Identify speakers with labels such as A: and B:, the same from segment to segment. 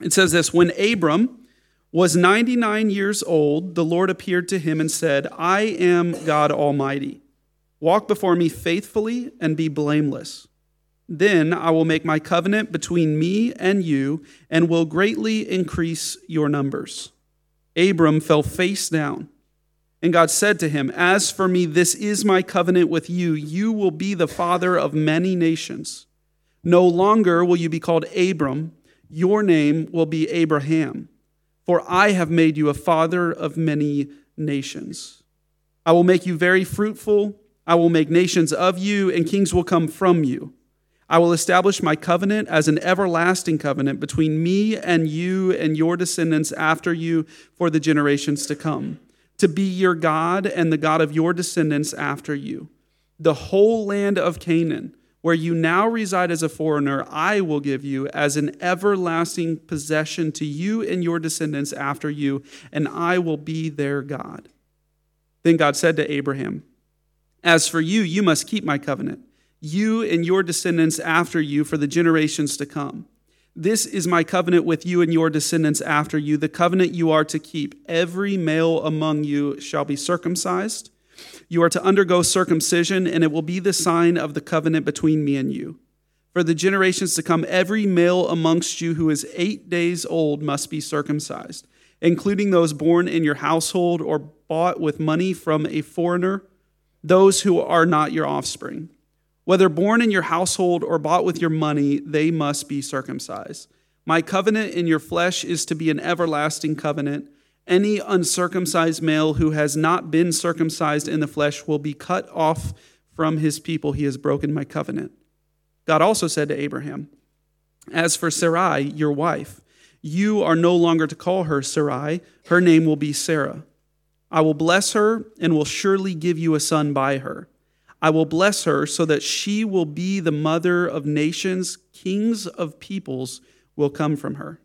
A: It says this When Abram was 99 years old, the Lord appeared to him and said, I am God Almighty. Walk before me faithfully and be blameless. Then I will make my covenant between me and you and will greatly increase your numbers. Abram fell face down. And God said to him, As for me, this is my covenant with you. You will be the father of many nations. No longer will you be called Abram, your name will be Abraham, for I have made you a father of many nations. I will make you very fruitful. I will make nations of you, and kings will come from you. I will establish my covenant as an everlasting covenant between me and you and your descendants after you for the generations to come, to be your God and the God of your descendants after you. The whole land of Canaan, where you now reside as a foreigner, I will give you as an everlasting possession to you and your descendants after you, and I will be their God. Then God said to Abraham, As for you, you must keep my covenant you and your descendants after you for the generations to come. This is my covenant with you and your descendants after you, the covenant you are to keep. Every male among you shall be circumcised. You are to undergo circumcision, and it will be the sign of the covenant between me and you. For the generations to come, every male amongst you who is eight days old must be circumcised, including those born in your household or bought with money from a foreigner, those who are not your offspring whether born in your household or bought with your money, they must be circumcised. My covenant in your flesh is to be an everlasting covenant. Any uncircumcised male who has not been circumcised in the flesh will be cut off from his people. He has broken my covenant. God also said to Abraham, As for Sarai, your wife, you are no longer to call her Sarai, her name will be Sarah. I will bless her and will surely give you a son by her. I will bless her so that she will be the mother of nations, kings of peoples will come from her.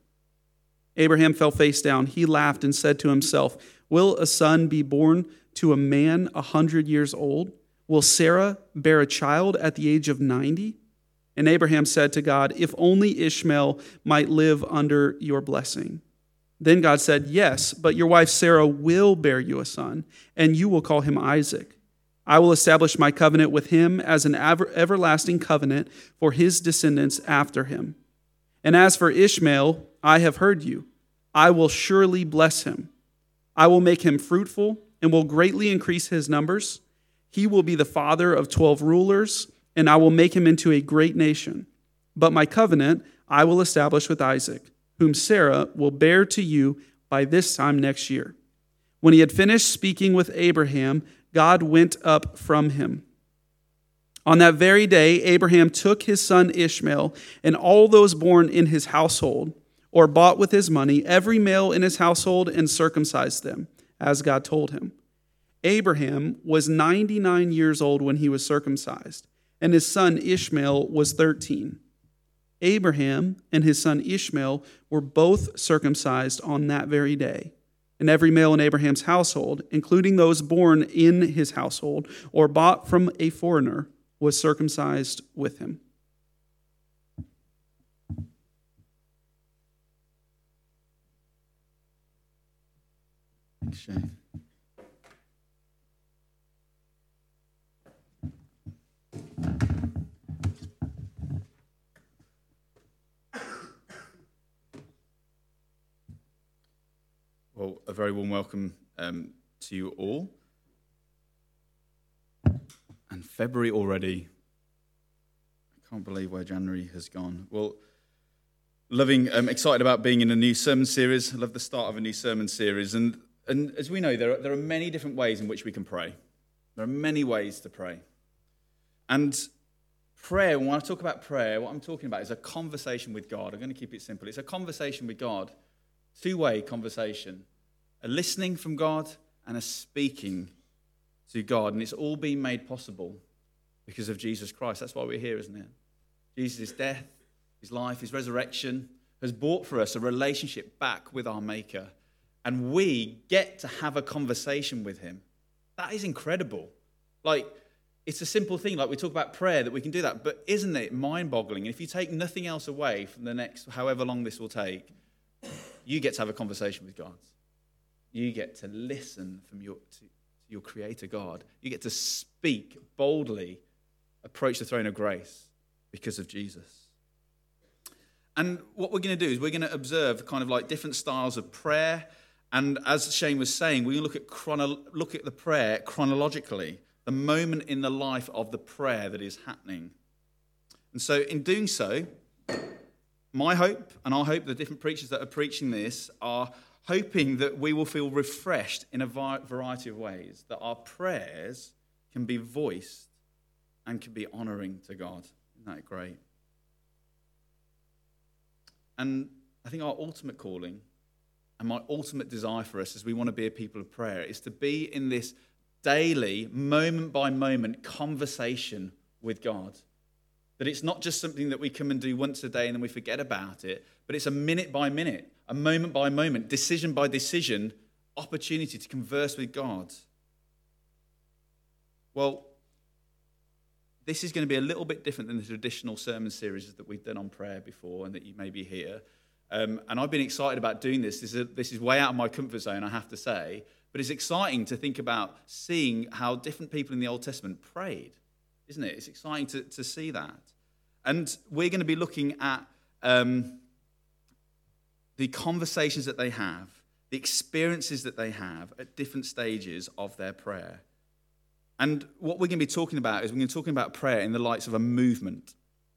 A: Abraham fell face down. He laughed and said to himself, Will a son be born to a man a hundred years old? Will Sarah bear a child at the age of ninety? And Abraham said to God, If only Ishmael might live under your blessing. Then God said, Yes, but your wife Sarah will bear you a son, and you will call him Isaac. I will establish my covenant with him as an everlasting covenant for his descendants after him. And as for Ishmael, I have heard you. I will surely bless him. I will make him fruitful and will greatly increase his numbers. He will be the father of twelve rulers, and I will make him into a great nation. But my covenant I will establish with Isaac, whom Sarah will bear to you by this time next year. When he had finished speaking with Abraham, God went up from him. On that very day, Abraham took his son Ishmael and all those born in his household, or bought with his money, every male in his household, and circumcised them, as God told him. Abraham was 99 years old when he was circumcised, and his son Ishmael was 13. Abraham and his son Ishmael were both circumcised on that very day and every male in Abraham's household, including those born in his household or bought from a foreigner, was circumcised with him.
B: Thanks, Shane. Well, a very warm welcome um, to you all. And February already. I can't believe where January has gone. Well, loving, um, excited about being in a new sermon series. I love the start of a new sermon series. And, and as we know, there are, there are many different ways in which we can pray. There are many ways to pray. And prayer, when I talk about prayer, what I'm talking about is a conversation with God. I'm going to keep it simple. It's a conversation with God two way conversation a listening from God and a speaking to God. And it's all been made possible because of Jesus Christ. That's why we're here, isn't it? Jesus' death, his life, his resurrection has brought for us a relationship back with our Maker. And we get to have a conversation with him. That is incredible. Like, it's a simple thing. Like, we talk about prayer, that we can do that. But isn't it mind boggling? And If you take nothing else away from the next, however long this will take, you get to have a conversation with God. You get to listen from your, to, your Creator God. You get to speak boldly, approach the throne of grace because of Jesus. And what we're going to do is we're going to observe kind of like different styles of prayer. And as Shane was saying, we're look at, chrono- look at the prayer chronologically, the moment in the life of the prayer that is happening. And so, in doing so, my hope, and I hope the different preachers that are preaching this are hoping that we will feel refreshed in a variety of ways, that our prayers can be voiced and can be honoring to God. Isn't that great? And I think our ultimate calling and my ultimate desire for us as we want to be a people of prayer is to be in this daily, moment by moment conversation with God. That it's not just something that we come and do once a day and then we forget about it, but it's a minute by minute, a moment by moment, decision by decision opportunity to converse with God. Well, this is going to be a little bit different than the traditional sermon series that we've done on prayer before and that you may be here. Um, and I've been excited about doing this. This is, a, this is way out of my comfort zone, I have to say. But it's exciting to think about seeing how different people in the Old Testament prayed isn't it? It's exciting to, to see that. And we're going to be looking at um, the conversations that they have, the experiences that they have at different stages of their prayer. And what we're going to be talking about is we're going to be talking about prayer in the lights of a movement.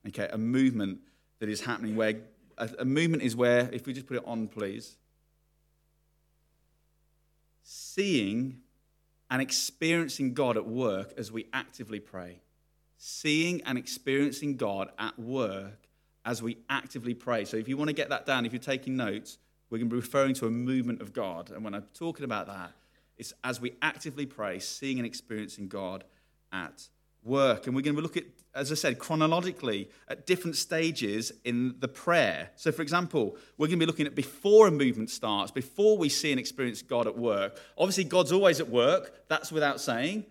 B: Okay, a movement that is happening where a, a movement is where, if we just put it on, please, seeing and experiencing God at work as we actively pray seeing and experiencing God at work as we actively pray. So if you want to get that down, if you're taking notes, we're going to be referring to a movement of God. And when I'm talking about that, it's as we actively pray, seeing and experiencing God at work. And we're going to look at, as I said, chronologically at different stages in the prayer. So, for example, we're going to be looking at before a movement starts, before we see and experience God at work. Obviously, God's always at work, that's without saying.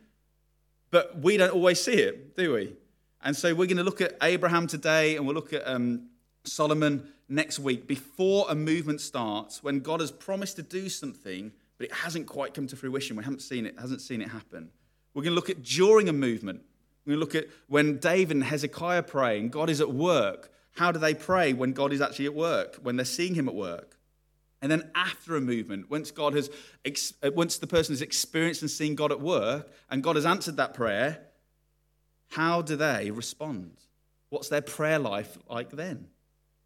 B: But we don't always see it, do we? And so we're going to look at Abraham today and we'll look at um, Solomon next week before a movement starts when God has promised to do something, but it hasn't quite come to fruition. We haven't seen it, hasn't seen it happen. We're going to look at during a movement. To look at when David and Hezekiah pray and God is at work. How do they pray when God is actually at work, when they're seeing him at work? And then after a movement, once God has, uh, once the person has experienced and seen God at work, and God has answered that prayer, how do they respond? What's their prayer life like then?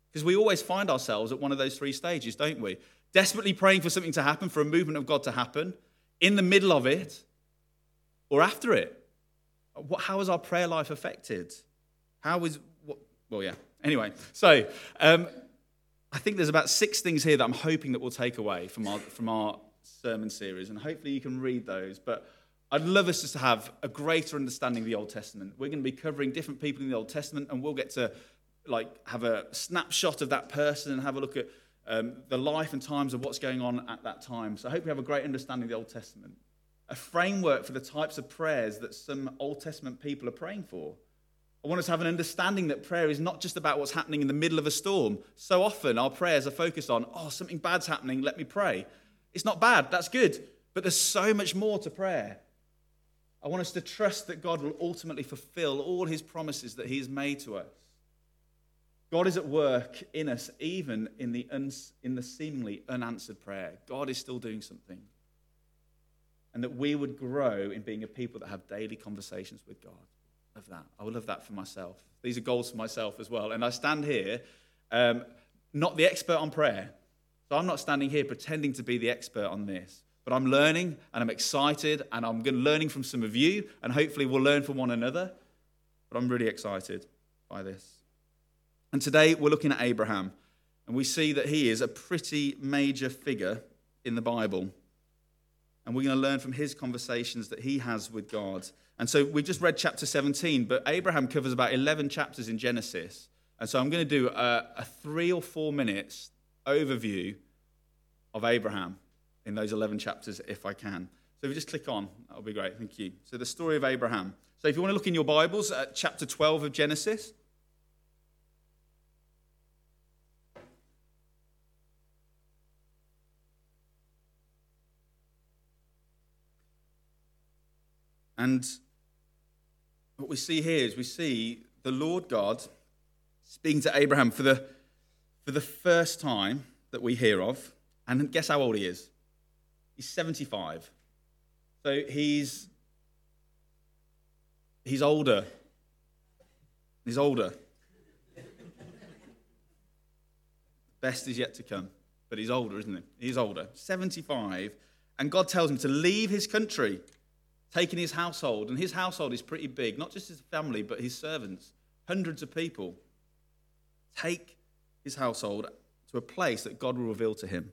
B: Because we always find ourselves at one of those three stages, don't we? Desperately praying for something to happen, for a movement of God to happen, in the middle of it, or after it. How is our prayer life affected? How is, what, well, yeah. Anyway, so um, I think there's about six things here that I'm hoping that we'll take away from our, from our sermon series, and hopefully you can read those. But I'd love us just to have a greater understanding of the Old Testament. We're going to be covering different people in the Old Testament, and we'll get to like have a snapshot of that person and have a look at um, the life and times of what's going on at that time. So I hope we have a great understanding of the Old Testament, a framework for the types of prayers that some Old Testament people are praying for. I want us to have an understanding that prayer is not just about what's happening in the middle of a storm. So often our prayers are focused on, oh, something bad's happening, let me pray. It's not bad, that's good. But there's so much more to prayer. I want us to trust that God will ultimately fulfill all his promises that he has made to us. God is at work in us, even in the, in the seemingly unanswered prayer. God is still doing something. And that we would grow in being a people that have daily conversations with God love that. I would love that for myself. These are goals for myself as well. And I stand here, um, not the expert on prayer. So I'm not standing here pretending to be the expert on this. But I'm learning and I'm excited and I'm learning from some of you and hopefully we'll learn from one another. But I'm really excited by this. And today we're looking at Abraham and we see that he is a pretty major figure in the Bible. And we're going to learn from his conversations that he has with God. And so we just read chapter 17, but Abraham covers about 11 chapters in Genesis. And so I'm going to do a, a three or four minutes overview of Abraham in those 11 chapters if I can. So if you just click on, that'll be great. Thank you. So the story of Abraham. So if you want to look in your Bibles at chapter 12 of Genesis. And what we see here is we see the Lord God speaking to Abraham for the, for the first time that we hear of. And guess how old he is? He's 75. So he's he's older. He's older. Best is yet to come. But he's older, isn't he? He's older. 75. And God tells him to leave his country, taking his household. And his household is pretty big, not just his family, but his servants. Hundreds of people. Take his household to a place that God will reveal to him.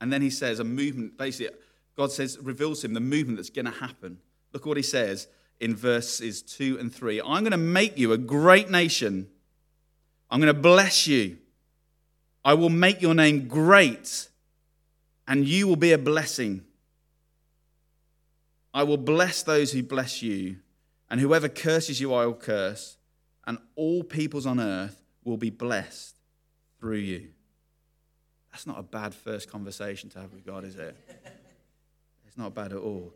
B: And then he says, a movement, basically, God says, reveals to him the movement that's going to happen. Look at what he says in verses 2 and 3. I'm going to make you a great nation. I'm going to bless you. I will make your name great, and you will be a blessing. I will bless those who bless you, and whoever curses you, I will curse, and all peoples on earth will be blessed through you. That's not a bad first conversation to have with God, is it? It's not bad at all.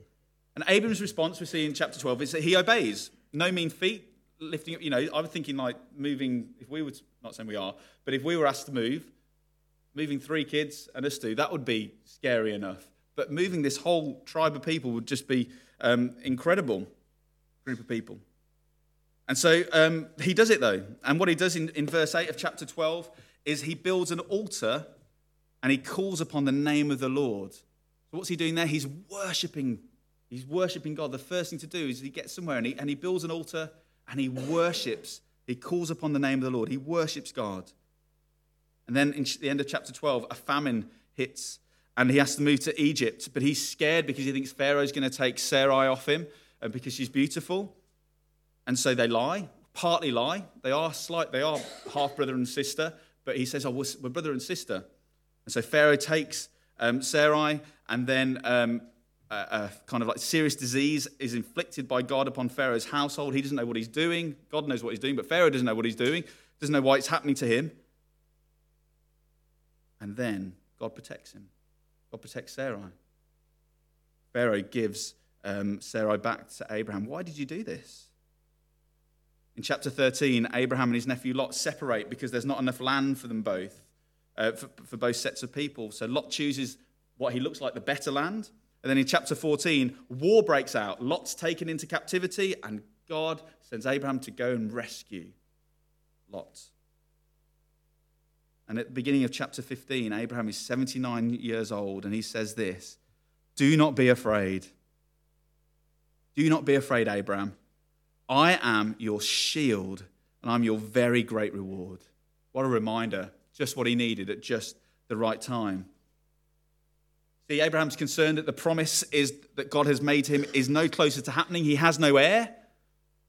B: And Abram's response we see in chapter 12 is that he obeys. No mean feat, lifting up, you know, I'm thinking like moving, if we were, not saying we are, but if we were asked to move, moving three kids and us two, that would be scary enough. But moving this whole tribe of people would just be um, incredible group of people. And so um, he does it though. And what he does in, in verse 8 of chapter 12 is he builds an altar and he calls upon the name of the Lord. So what's he doing there? He's worshipping He's worshiping God. The first thing to do is he gets somewhere and he, and he builds an altar and he worships. He calls upon the name of the Lord. He worships God. And then in the end of chapter 12, a famine hits and he has to move to Egypt. But he's scared because he thinks Pharaoh's going to take Sarai off him and because she's beautiful. And so they lie, partly lie. They are slight, they are half brother and sister. But he says, Oh, we're brother and sister. And so Pharaoh takes um, Sarai and then um, a, kind of like serious disease is inflicted by God upon Pharaoh's household. He doesn't know what he's doing. God knows what he's doing, but Pharaoh doesn't know what he's doing, doesn't know why it's happening to him. And then God protects him. God protects Sarai. Pharaoh gives um, Sarai back to Abraham. Why did you do this? In chapter 13, Abraham and his nephew Lot separate because there's not enough land for them both, uh, for, for both sets of people. So Lot chooses what he looks like the better land. And then in chapter 14, war breaks out. Lot's taken into captivity, and God sends Abraham to go and rescue Lot. And at the beginning of chapter 15, Abraham is 79 years old, and he says this Do not be afraid. Do not be afraid, Abraham. I am your shield, and I'm your very great reward. What a reminder. Just what he needed at just the right time. See, Abraham's concerned that the promise is that God has made him is no closer to happening. He has no heir.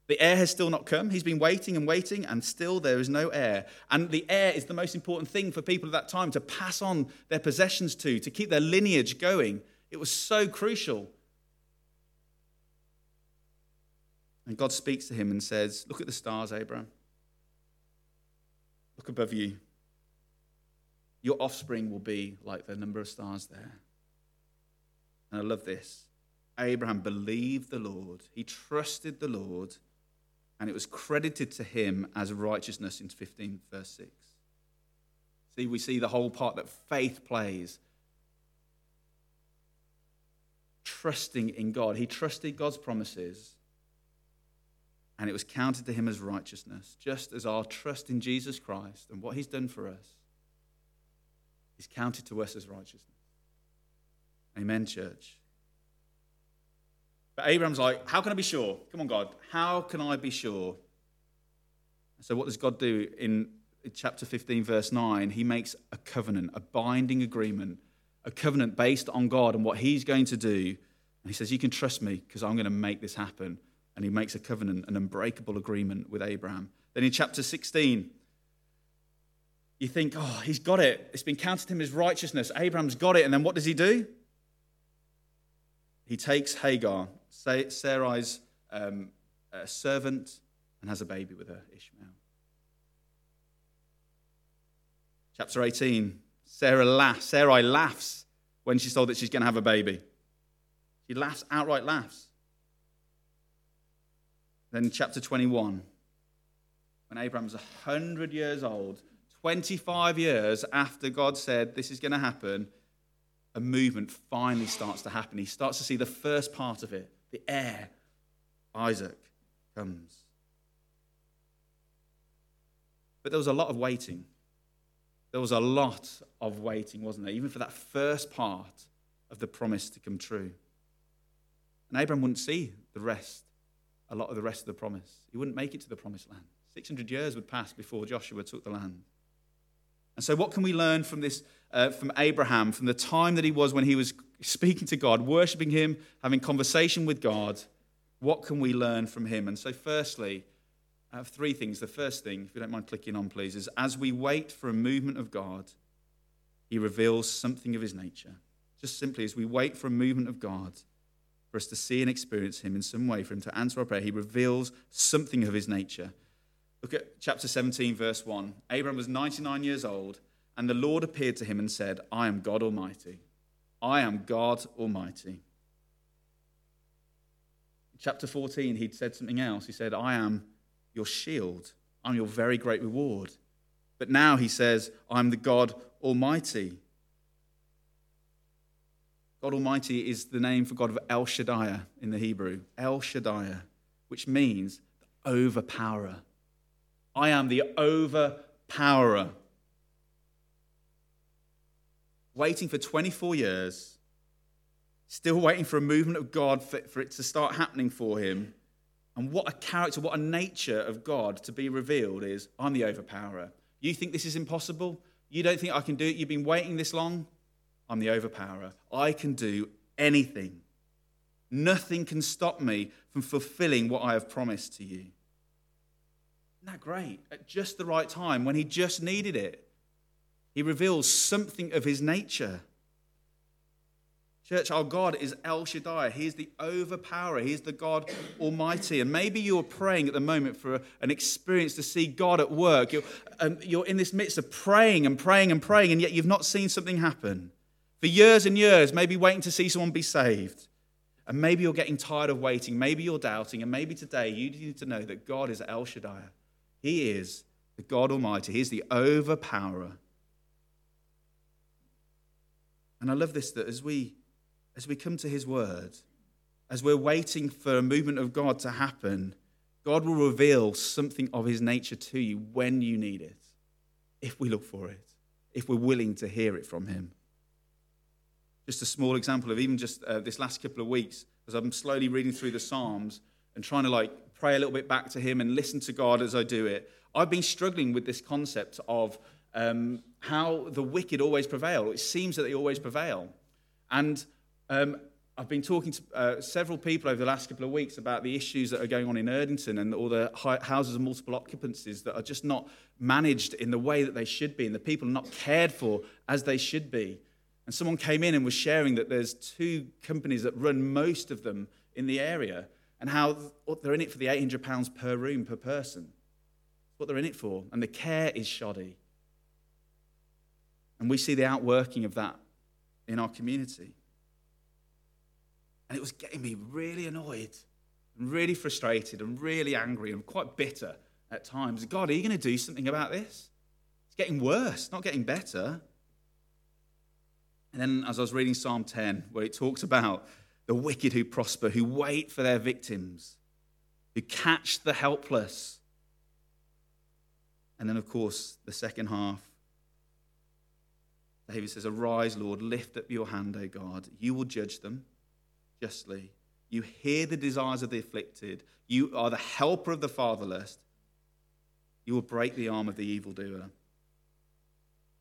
B: The heir has still not come. He's been waiting and waiting, and still there is no heir. And the heir is the most important thing for people at that time to pass on their possessions to, to keep their lineage going. It was so crucial. And God speaks to him and says, Look at the stars, Abraham. Look above you. Your offspring will be like the number of stars there. And I love this. Abraham believed the Lord, he trusted the Lord, and it was credited to him as righteousness in 15, verse 6. See, we see the whole part that faith plays. Trusting in God. He trusted God's promises, and it was counted to him as righteousness, just as our trust in Jesus Christ and what he's done for us is counted to us as righteousness. Amen, church. But Abraham's like, How can I be sure? Come on, God. How can I be sure? So, what does God do in chapter 15, verse 9? He makes a covenant, a binding agreement, a covenant based on God and what He's going to do. And He says, You can trust me because I'm going to make this happen. And He makes a covenant, an unbreakable agreement with Abraham. Then in chapter 16, you think, Oh, he's got it. It's been counted to him as righteousness. Abraham's got it. And then what does he do? he takes Hagar, Sarai's um, uh, servant, and has a baby with her, Ishmael. Chapter 18 Sarah laughs, Sarai laughs when she's told that she's going to have a baby. She laughs, outright laughs. Then, chapter 21, when Abraham's 100 years old, 25 years after God said this is going to happen, a movement finally starts to happen. He starts to see the first part of it the heir, Isaac, comes. But there was a lot of waiting. There was a lot of waiting, wasn't there? Even for that first part of the promise to come true. And Abraham wouldn't see the rest, a lot of the rest of the promise. He wouldn't make it to the promised land. 600 years would pass before Joshua took the land. And so, what can we learn from this, uh, from Abraham, from the time that he was when he was speaking to God, worshiping Him, having conversation with God? What can we learn from him? And so, firstly, I have three things. The first thing, if you don't mind clicking on, please, is as we wait for a movement of God, He reveals something of His nature. Just simply, as we wait for a movement of God, for us to see and experience Him in some way, for Him to answer our prayer, He reveals something of His nature. Look at chapter 17, verse 1. Abraham was 99 years old, and the Lord appeared to him and said, I am God Almighty. I am God Almighty. Chapter 14, he'd said something else. He said, I am your shield, I'm your very great reward. But now he says, I'm the God Almighty. God Almighty is the name for God of El Shaddai in the Hebrew, El Shaddai, which means the overpowerer. I am the overpowerer. Waiting for 24 years, still waiting for a movement of God for, for it to start happening for him. And what a character, what a nature of God to be revealed is I'm the overpowerer. You think this is impossible? You don't think I can do it? You've been waiting this long? I'm the overpowerer. I can do anything. Nothing can stop me from fulfilling what I have promised to you. Isn't that great? At just the right time, when he just needed it, he reveals something of his nature. Church, our God is El Shaddai. He is the overpowerer. He is the God Almighty. And maybe you're praying at the moment for an experience to see God at work. You're, um, you're in this midst of praying and praying and praying, and yet you've not seen something happen. For years and years, maybe waiting to see someone be saved. And maybe you're getting tired of waiting. Maybe you're doubting. And maybe today you need to know that God is El Shaddai. He is the God Almighty. He is the overpowerer. And I love this that as we as we come to his word, as we're waiting for a movement of God to happen, God will reveal something of his nature to you when you need it, if we look for it, if we're willing to hear it from him. Just a small example of even just uh, this last couple of weeks, as I'm slowly reading through the Psalms and trying to like pray a little bit back to him and listen to God as I do it, I've been struggling with this concept of um, how the wicked always prevail. It seems that they always prevail. And um, I've been talking to uh, several people over the last couple of weeks about the issues that are going on in Erdington and all the houses of multiple occupancies that are just not managed in the way that they should be, and the people are not cared for as they should be. And someone came in and was sharing that there's two companies that run most of them in the area, and how they're in it for the £800 per room per person. What they're in it for, and the care is shoddy. And we see the outworking of that in our community. And it was getting me really annoyed and really frustrated and really angry and quite bitter at times. God, are you going to do something about this? It's getting worse, not getting better. And then, as I was reading Psalm 10, where it talks about the wicked who prosper, who wait for their victims, who catch the helpless. And then, of course, the second half, David says, Arise, Lord, lift up your hand, O God. You will judge them justly. You hear the desires of the afflicted. You are the helper of the fatherless. You will break the arm of the evildoer.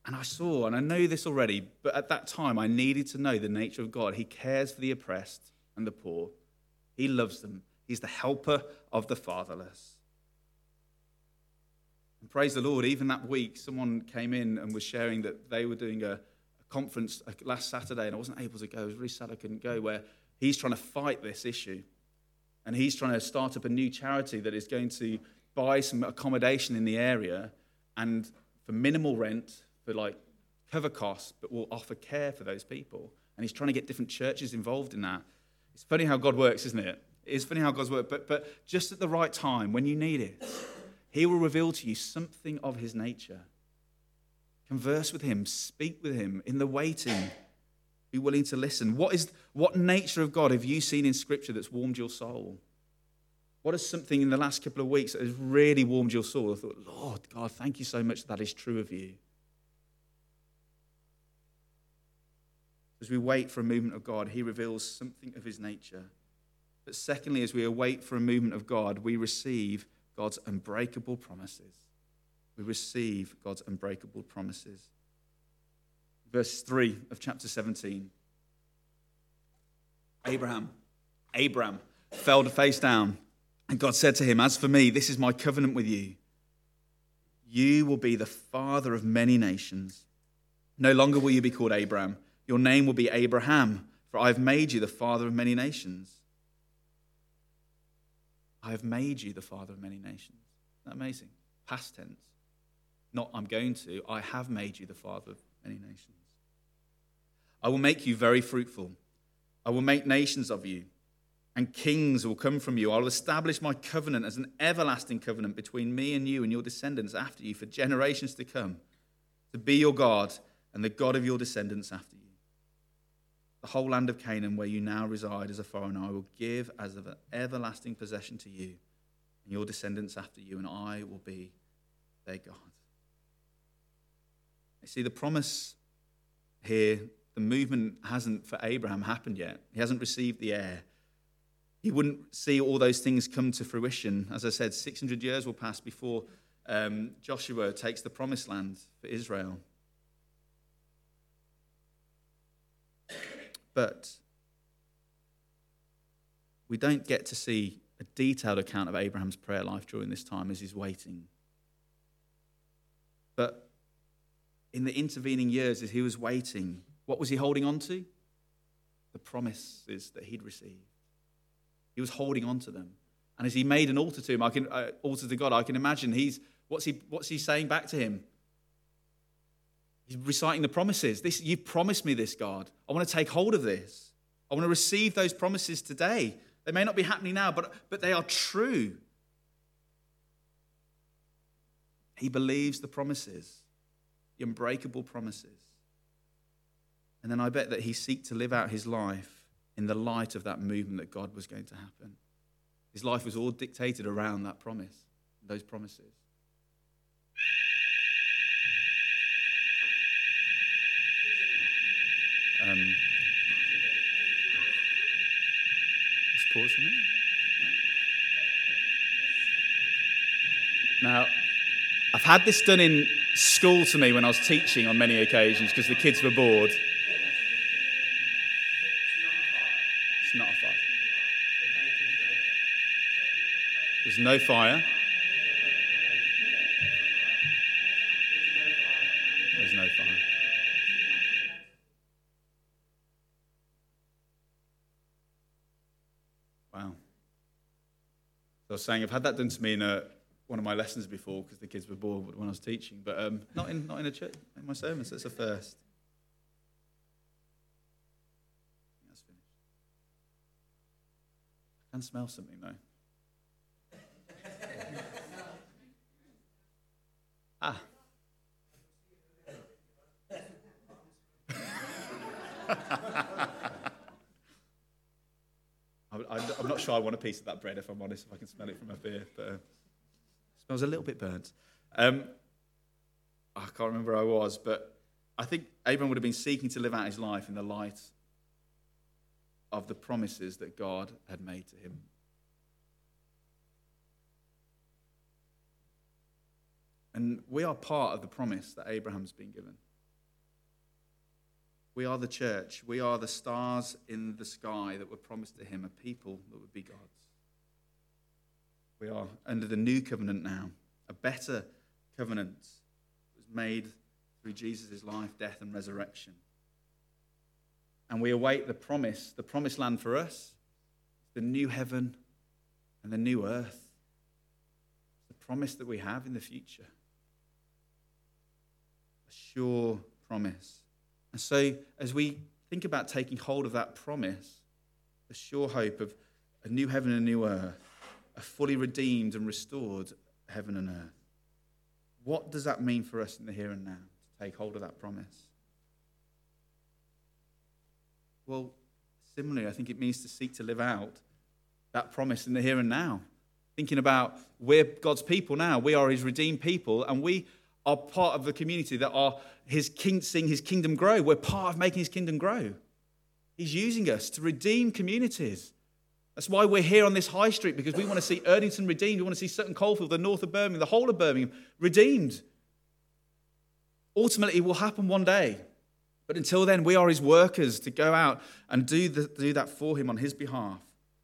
B: And I saw, and I know this already, but at that time I needed to know the nature of God. He cares for the oppressed and the poor, He loves them. He's the helper of the fatherless. And praise the Lord, even that week, someone came in and was sharing that they were doing a, a conference uh, last Saturday, and I wasn't able to go. I was really sad I couldn't go, where He's trying to fight this issue. And he's trying to start up a new charity that is going to buy some accommodation in the area and for minimal rent, like cover costs, but will offer care for those people. And he's trying to get different churches involved in that. It's funny how God works, isn't it? It is funny how God's work, but, but just at the right time, when you need it, He will reveal to you something of His nature. Converse with Him, speak with Him in the waiting. Be willing to listen. What, is, what nature of God have you seen in Scripture that's warmed your soul? What is something in the last couple of weeks that has really warmed your soul? I thought, Lord God, thank you so much that, that is true of you. As we wait for a movement of God, He reveals something of His nature. But secondly, as we await for a movement of God, we receive God's unbreakable promises. We receive God's unbreakable promises. Verse 3 of chapter 17 Abraham, Abraham fell to face down, and God said to him, As for me, this is my covenant with you. You will be the father of many nations. No longer will you be called Abraham your name will be Abraham, for I have made you the father of many nations. I have made you the father of many nations. Isn't that amazing? Past tense. Not I'm going to, I have made you the father of many nations. I will make you very fruitful. I will make nations of you, and kings will come from you. I will establish my covenant as an everlasting covenant between me and you and your descendants after you for generations to come, to be your God and the God of your descendants after you. The whole land of Canaan, where you now reside as a foreigner, I will give as an everlasting possession to you and your descendants after you, and I will be their God. You see, the promise here, the movement hasn't for Abraham happened yet. He hasn't received the heir. He wouldn't see all those things come to fruition. As I said, 600 years will pass before um, Joshua takes the promised land for Israel. But we don't get to see a detailed account of Abraham's prayer life during this time as he's waiting. But in the intervening years, as he was waiting, what was he holding on to? The promises that he'd received. He was holding on to them. And as he made an altar to him, I can uh, altar to God, I can imagine he's what's he what's he saying back to him? He's reciting the promises. This, you've promised me this, God. I want to take hold of this. I want to receive those promises today. They may not be happening now, but, but they are true. He believes the promises, the unbreakable promises. And then I bet that he seeked to live out his life in the light of that movement that God was going to happen. His life was all dictated around that promise, those promises. Um, let's pause for a minute. Now, I've had this done in school to me when I was teaching on many occasions because the kids were bored. It's not a fire. There's no fire. There's no fire. Wow. So I was saying, I've had that done to me in a, one of my lessons before because the kids were bored when I was teaching, but um, not, in, not in a church, in my sermons. That's a first. That's finished. I can smell something though. ah. I'm sure I want a piece of that bread, if I'm honest, if I can smell it from up here. But uh, it smells a little bit burnt. Um, I can't remember where I was, but I think Abraham would have been seeking to live out his life in the light of the promises that God had made to him. And we are part of the promise that Abraham's been given. We are the church. We are the stars in the sky that were promised to him, a people that would be God's. We are under the new covenant now, a better covenant that was made through Jesus' life, death, and resurrection. And we await the promise, the promised land for us, the new heaven and the new earth. The promise that we have in the future. A sure promise. And so, as we think about taking hold of that promise, the sure hope of a new heaven and a new earth, a fully redeemed and restored heaven and earth. What does that mean for us in the here and now to take hold of that promise? Well, similarly, I think it means to seek to live out that promise in the here and now. Thinking about we're God's people now, we are His redeemed people, and we are part of the community that are His king, seeing His kingdom grow. We're part of making His kingdom grow. He's using us to redeem communities. That's why we're here on this high street, because we want to see Erdington redeemed. We want to see Sutton Coldfield, the north of Birmingham, the whole of Birmingham redeemed. Ultimately, it will happen one day. But until then, we are his workers to go out and do, the, do that for him on his behalf.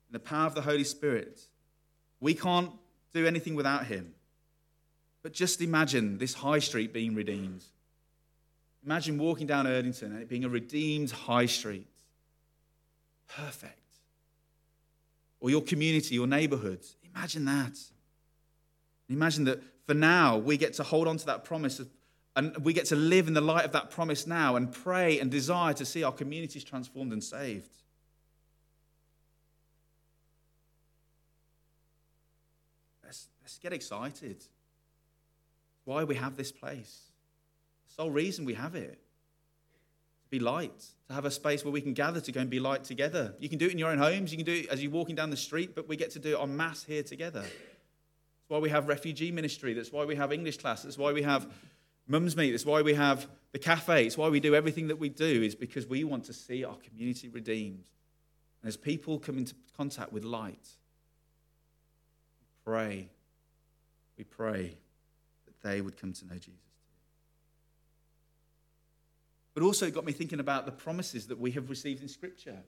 B: In the power of the Holy Spirit. We can't do anything without him. But just imagine this high street being redeemed. Imagine walking down Erdington and it being a redeemed high street. Perfect. Or your community, your neighborhoods. Imagine that. Imagine that for now, we get to hold on to that promise of, and we get to live in the light of that promise now and pray and desire to see our communities transformed and saved. Let's, let's get excited. Why we have this place. The sole reason we have it To be light, to have a space where we can gather to go and be light together. You can do it in your own homes, you can do it as you're walking down the street, but we get to do it en masse here together. That's why we have refugee ministry, that's why we have English class, that's why we have mums meet, that's why we have the cafe, it's why we do everything that we do, is because we want to see our community redeemed. And as people come into contact with light, we pray, we pray they would come to know Jesus. But also, it got me thinking about the promises that we have received in Scripture.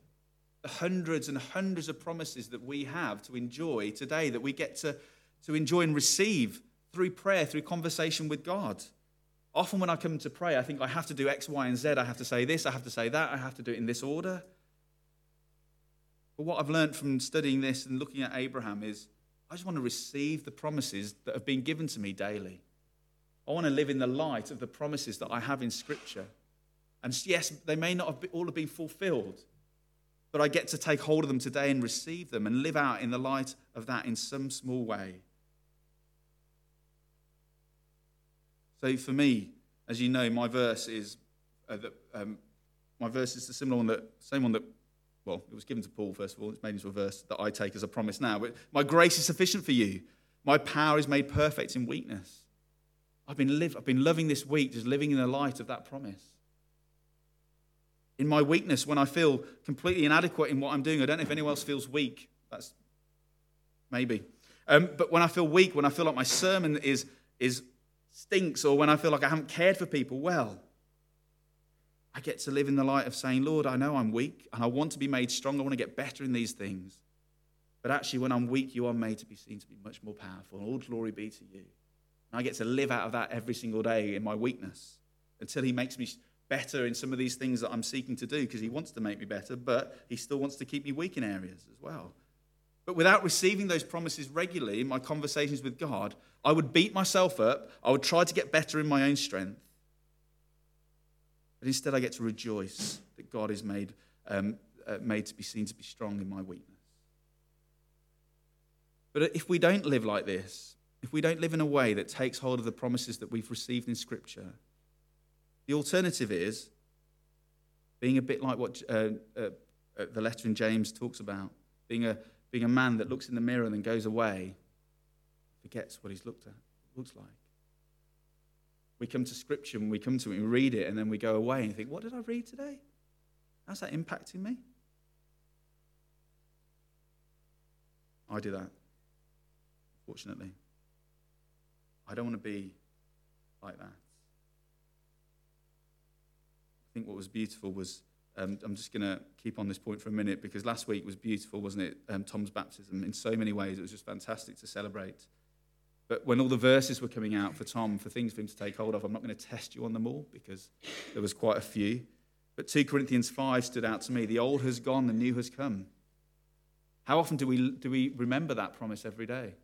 B: The hundreds and hundreds of promises that we have to enjoy today, that we get to, to enjoy and receive through prayer, through conversation with God. Often, when I come to pray, I think I have to do X, Y, and Z. I have to say this, I have to say that, I have to do it in this order. But what I've learned from studying this and looking at Abraham is I just want to receive the promises that have been given to me daily. I want to live in the light of the promises that I have in Scripture. And yes, they may not have all have been fulfilled, but I get to take hold of them today and receive them and live out in the light of that in some small way. So for me, as you know, my verse is uh, that, um, my verse is the similar one that same one that well, it was given to Paul first of all. It's made into a verse that I take as a promise now. But my grace is sufficient for you. My power is made perfect in weakness. I've been live, I've been loving this week, just living in the light of that promise in my weakness, when I feel completely inadequate in what I'm doing. I don't know if anyone else feels weak. That's maybe. Um, but when I feel weak, when I feel like my sermon is, is stinks, or when I feel like I haven't cared for people well, I get to live in the light of saying, Lord, I know I'm weak and I want to be made strong. I want to get better in these things. But actually, when I'm weak, you are made to be seen to be much more powerful. And all glory be to you. And I get to live out of that every single day in my weakness until He makes me better in some of these things that I'm seeking to do because He wants to make me better, but He still wants to keep me weak in areas as well. But without receiving those promises regularly in my conversations with God, I would beat myself up. I would try to get better in my own strength. But instead, I get to rejoice that God is made, um, uh, made to be seen to be strong in my weakness. But if we don't live like this, if we don't live in a way that takes hold of the promises that we've received in Scripture, the alternative is being a bit like what uh, uh, uh, the letter in James talks about being a, being a man that looks in the mirror and then goes away, forgets what he's looked at, looks like. We come to Scripture and we come to it and read it, and then we go away and think, What did I read today? How's that impacting me? I do that, fortunately. I don't want to be like that I think what was beautiful was um, I'm just going to keep on this point for a minute because last week was beautiful, wasn't it? Um, Tom's baptism. In so many ways, it was just fantastic to celebrate. But when all the verses were coming out for Tom, for things for him to take hold of, I'm not going to test you on them all because there was quite a few. But 2 Corinthians 5 stood out to me. The old has gone, the new has come. How often do we, do we remember that promise every day?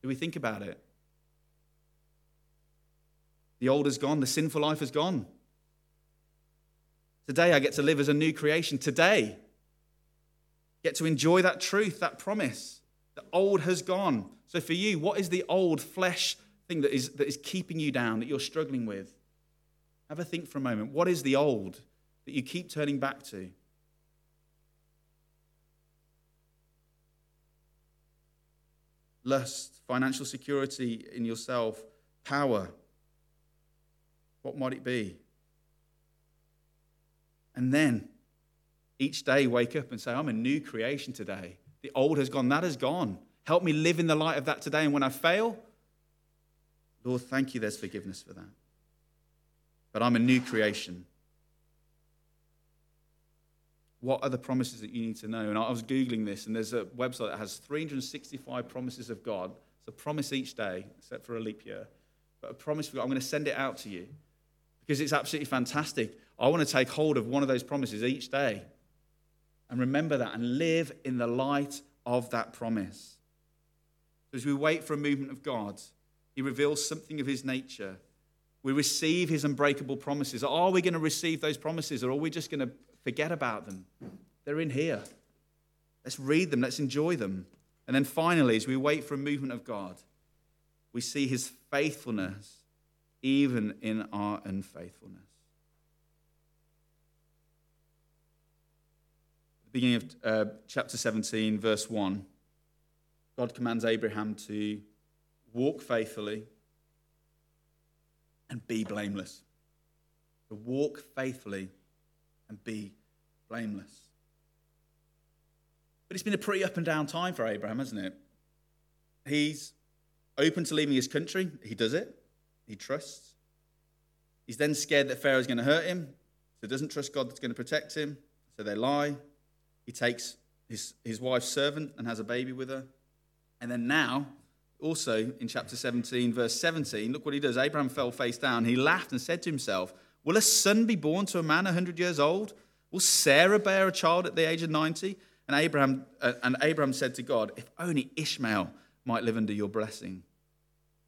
B: Do we think about it? The old has gone, the sinful life has gone. Today I get to live as a new creation. Today. get to enjoy that truth, that promise. The old has gone. So for you, what is the old flesh thing that is, that is keeping you down, that you're struggling with? Have a think for a moment. What is the old that you keep turning back to? Lust, financial security in yourself, power. What might it be? And then each day wake up and say, I'm a new creation today. The old has gone, that has gone. Help me live in the light of that today. And when I fail, Lord, thank you, there's forgiveness for that. But I'm a new creation. What are the promises that you need to know? And I was Googling this, and there's a website that has 365 promises of God. It's a promise each day, except for a leap year. But a promise for God. I'm going to send it out to you because it's absolutely fantastic. I want to take hold of one of those promises each day and remember that and live in the light of that promise. As we wait for a movement of God, He reveals something of His nature. We receive His unbreakable promises. Are we going to receive those promises or are we just going to forget about them? They're in here. Let's read them, let's enjoy them. And then finally, as we wait for a movement of God, we see His faithfulness even in our unfaithfulness. At the beginning of uh, chapter 17, verse 1, God commands Abraham to walk faithfully and be blameless. To walk faithfully and be blameless. But it's been a pretty up and down time for Abraham, hasn't it? He's open to leaving his country. He does it. He trusts. He's then scared that Pharaoh's going to hurt him, so doesn't trust God that's going to protect him. So they lie. He takes his, his wife's servant and has a baby with her. And then now, also in chapter 17, verse 17, look what he does. Abraham fell face down. He laughed and said to himself, Will a son be born to a man 100 years old? Will Sarah bear a child at the age of 90? And Abraham, uh, and Abraham said to God, If only Ishmael might live under your blessing.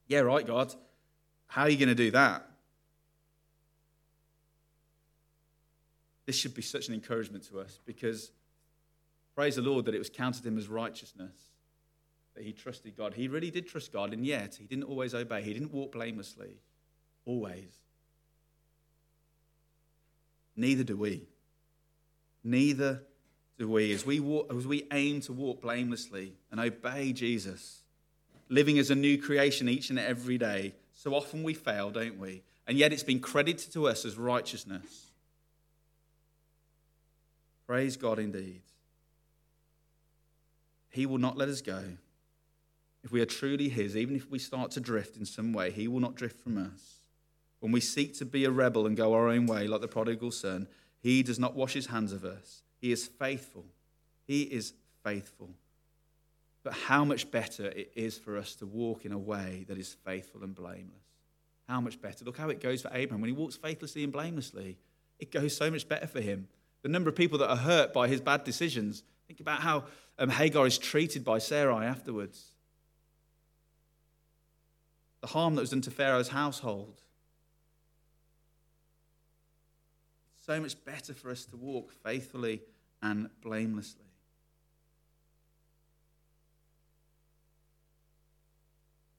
B: Yeah, right, God. How are you going to do that? This should be such an encouragement to us because Praise the Lord that it was counted him as righteousness, that he trusted God. He really did trust God, and yet he didn't always obey. He didn't walk blamelessly, always. Neither do we. Neither do we. As we, walk, as we aim to walk blamelessly and obey Jesus, living as a new creation each and every day, so often we fail, don't we? And yet it's been credited to us as righteousness. Praise God indeed. He will not let us go. If we are truly His, even if we start to drift in some way, He will not drift from us. When we seek to be a rebel and go our own way, like the prodigal son, He does not wash His hands of us. He is faithful. He is faithful. But how much better it is for us to walk in a way that is faithful and blameless. How much better. Look how it goes for Abraham. When he walks faithlessly and blamelessly, it goes so much better for him. The number of people that are hurt by his bad decisions Think about how um, Hagar is treated by Sarai afterwards. The harm that was done to Pharaoh's household. So much better for us to walk faithfully and blamelessly.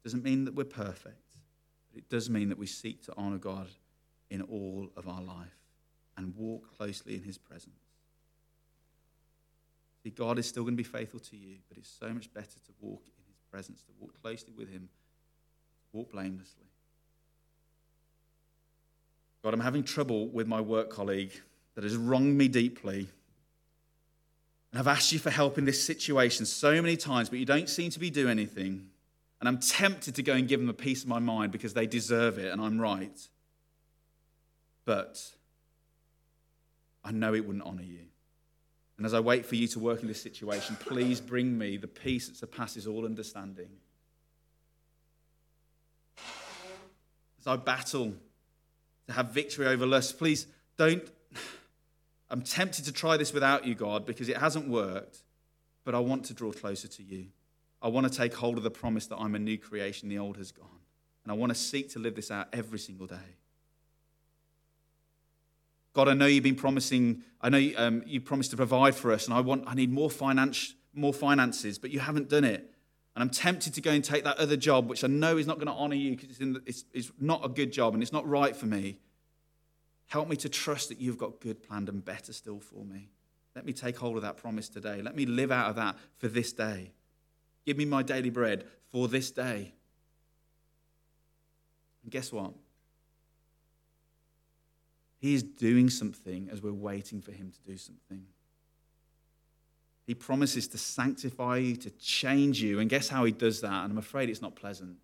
B: Doesn't mean that we're perfect, but it does mean that we seek to honor God in all of our life and walk closely in his presence. See, God is still going to be faithful to you, but it's so much better to walk in his presence, to walk closely with him, to walk blamelessly. God, I'm having trouble with my work colleague that has wronged me deeply. And I've asked you for help in this situation so many times, but you don't seem to be doing anything. And I'm tempted to go and give them a piece of my mind because they deserve it and I'm right. But I know it wouldn't honor you. And as I wait for you to work in this situation, please bring me the peace that surpasses all understanding. As I battle to have victory over lust, please don't. I'm tempted to try this without you, God, because it hasn't worked, but I want to draw closer to you. I want to take hold of the promise that I'm a new creation, the old has gone. And I want to seek to live this out every single day. God, I know you've been promising, I know you, um, you promised to provide for us, and I want, I need more finance, more finances, but you haven't done it. And I'm tempted to go and take that other job, which I know is not going to honor you because it's, it's, it's not a good job and it's not right for me. Help me to trust that you've got good planned and better still for me. Let me take hold of that promise today. Let me live out of that for this day. Give me my daily bread for this day. And guess what? He is doing something as we're waiting for him to do something. He promises to sanctify you, to change you. And guess how he does that? And I'm afraid it's not pleasant.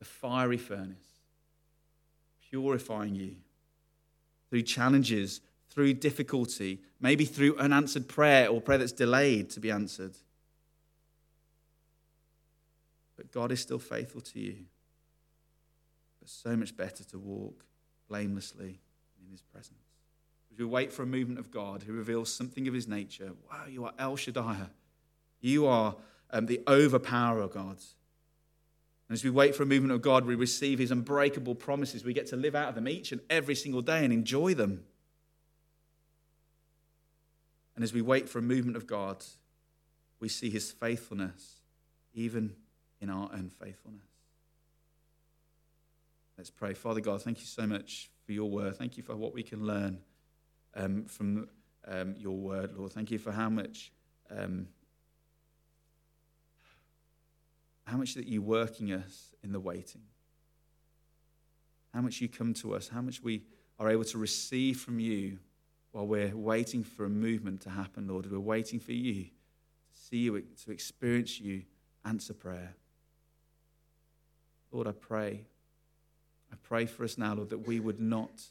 B: The fiery furnace, purifying you through challenges, through difficulty, maybe through unanswered prayer or prayer that's delayed to be answered. God is still faithful to you. But so much better to walk blamelessly in his presence. As we wait for a movement of God who reveals something of his nature, wow, you are El Shaddai. You are um, the overpower of God. And as we wait for a movement of God, we receive his unbreakable promises. We get to live out of them each and every single day and enjoy them. And as we wait for a movement of God, we see his faithfulness even in our unfaithfulness. Let's pray. Father God, thank you so much for your word. Thank you for what we can learn um, from um, your word, Lord. Thank you for how much. Um, how much that you working us in the waiting. How much you come to us, how much we are able to receive from you while we're waiting for a movement to happen, Lord. We're waiting for you to see you, to experience you answer prayer. Lord, I pray. I pray for us now, Lord, that we would not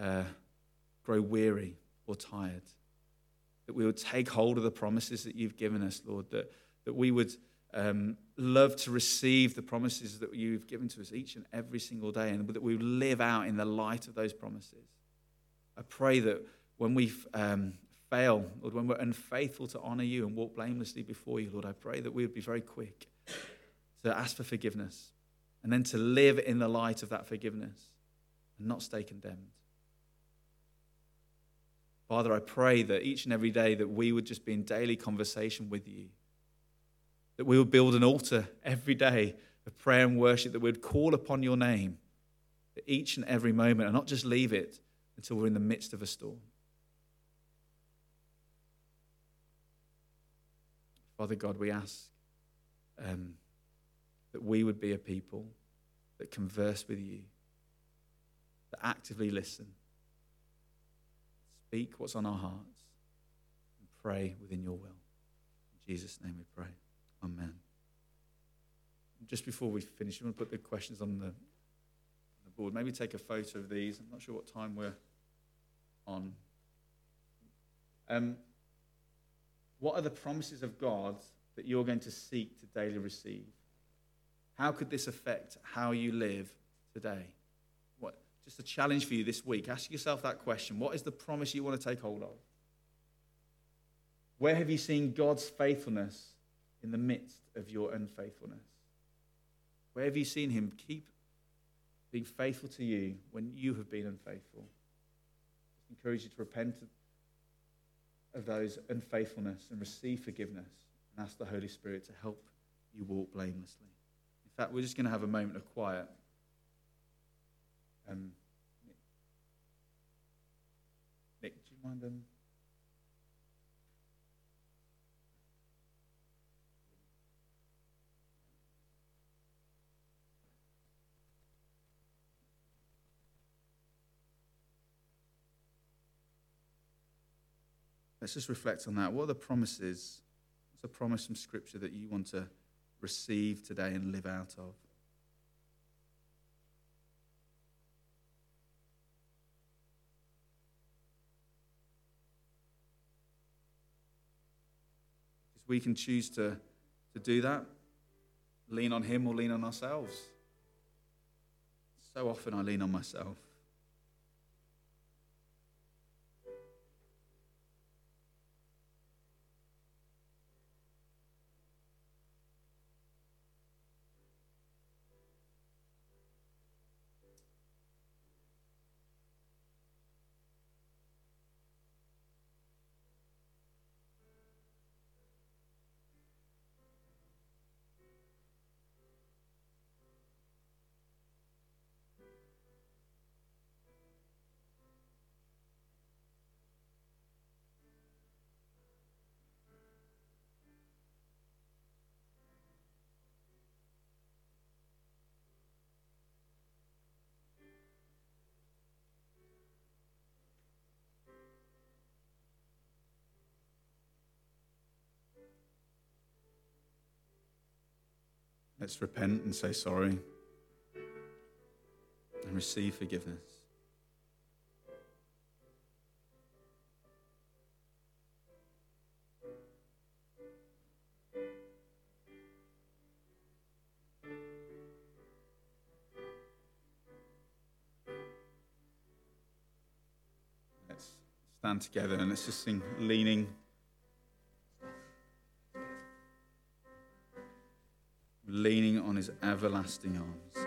B: uh, grow weary or tired, that we would take hold of the promises that you've given us, Lord, that, that we would um, love to receive the promises that you've given to us each and every single day, and that we would live out in the light of those promises. I pray that when we um, fail, Lord, when we're unfaithful to honor you and walk blamelessly before you, Lord, I pray that we would be very quick to ask for forgiveness and then to live in the light of that forgiveness and not stay condemned. Father, I pray that each and every day that we would just be in daily conversation with you, that we would build an altar every day of prayer and worship, that we would call upon your name at each and every moment and not just leave it until we're in the midst of a storm. Father God, we ask um, that we would be a people that converse with you, that actively listen, speak what's on our hearts, and pray within your will. In Jesus' name we pray. Amen. Just before we finish, I'm going to put the questions on the, on the board. Maybe take a photo of these. I'm not sure what time we're on. Um, what are the promises of God that you're going to seek to daily receive? How could this affect how you live today? What, just a challenge for you this week. Ask yourself that question. What is the promise you want to take hold of? Where have you seen God's faithfulness in the midst of your unfaithfulness? Where have you seen Him keep being faithful to you when you have been unfaithful? I encourage you to repent of those unfaithfulness and receive forgiveness and ask the Holy Spirit to help you walk blamelessly. In fact, we're just going to have a moment of quiet. Um, Nick, do you mind? Um, Let's just reflect on that. What are the promises? What's a promise from Scripture that you want to receive today and live out of? We can choose to, to do that, lean on Him or lean on ourselves. So often I lean on myself. Let's repent and say sorry and receive forgiveness. Let's stand together and let's just sing leaning. Leaning on his everlasting arms.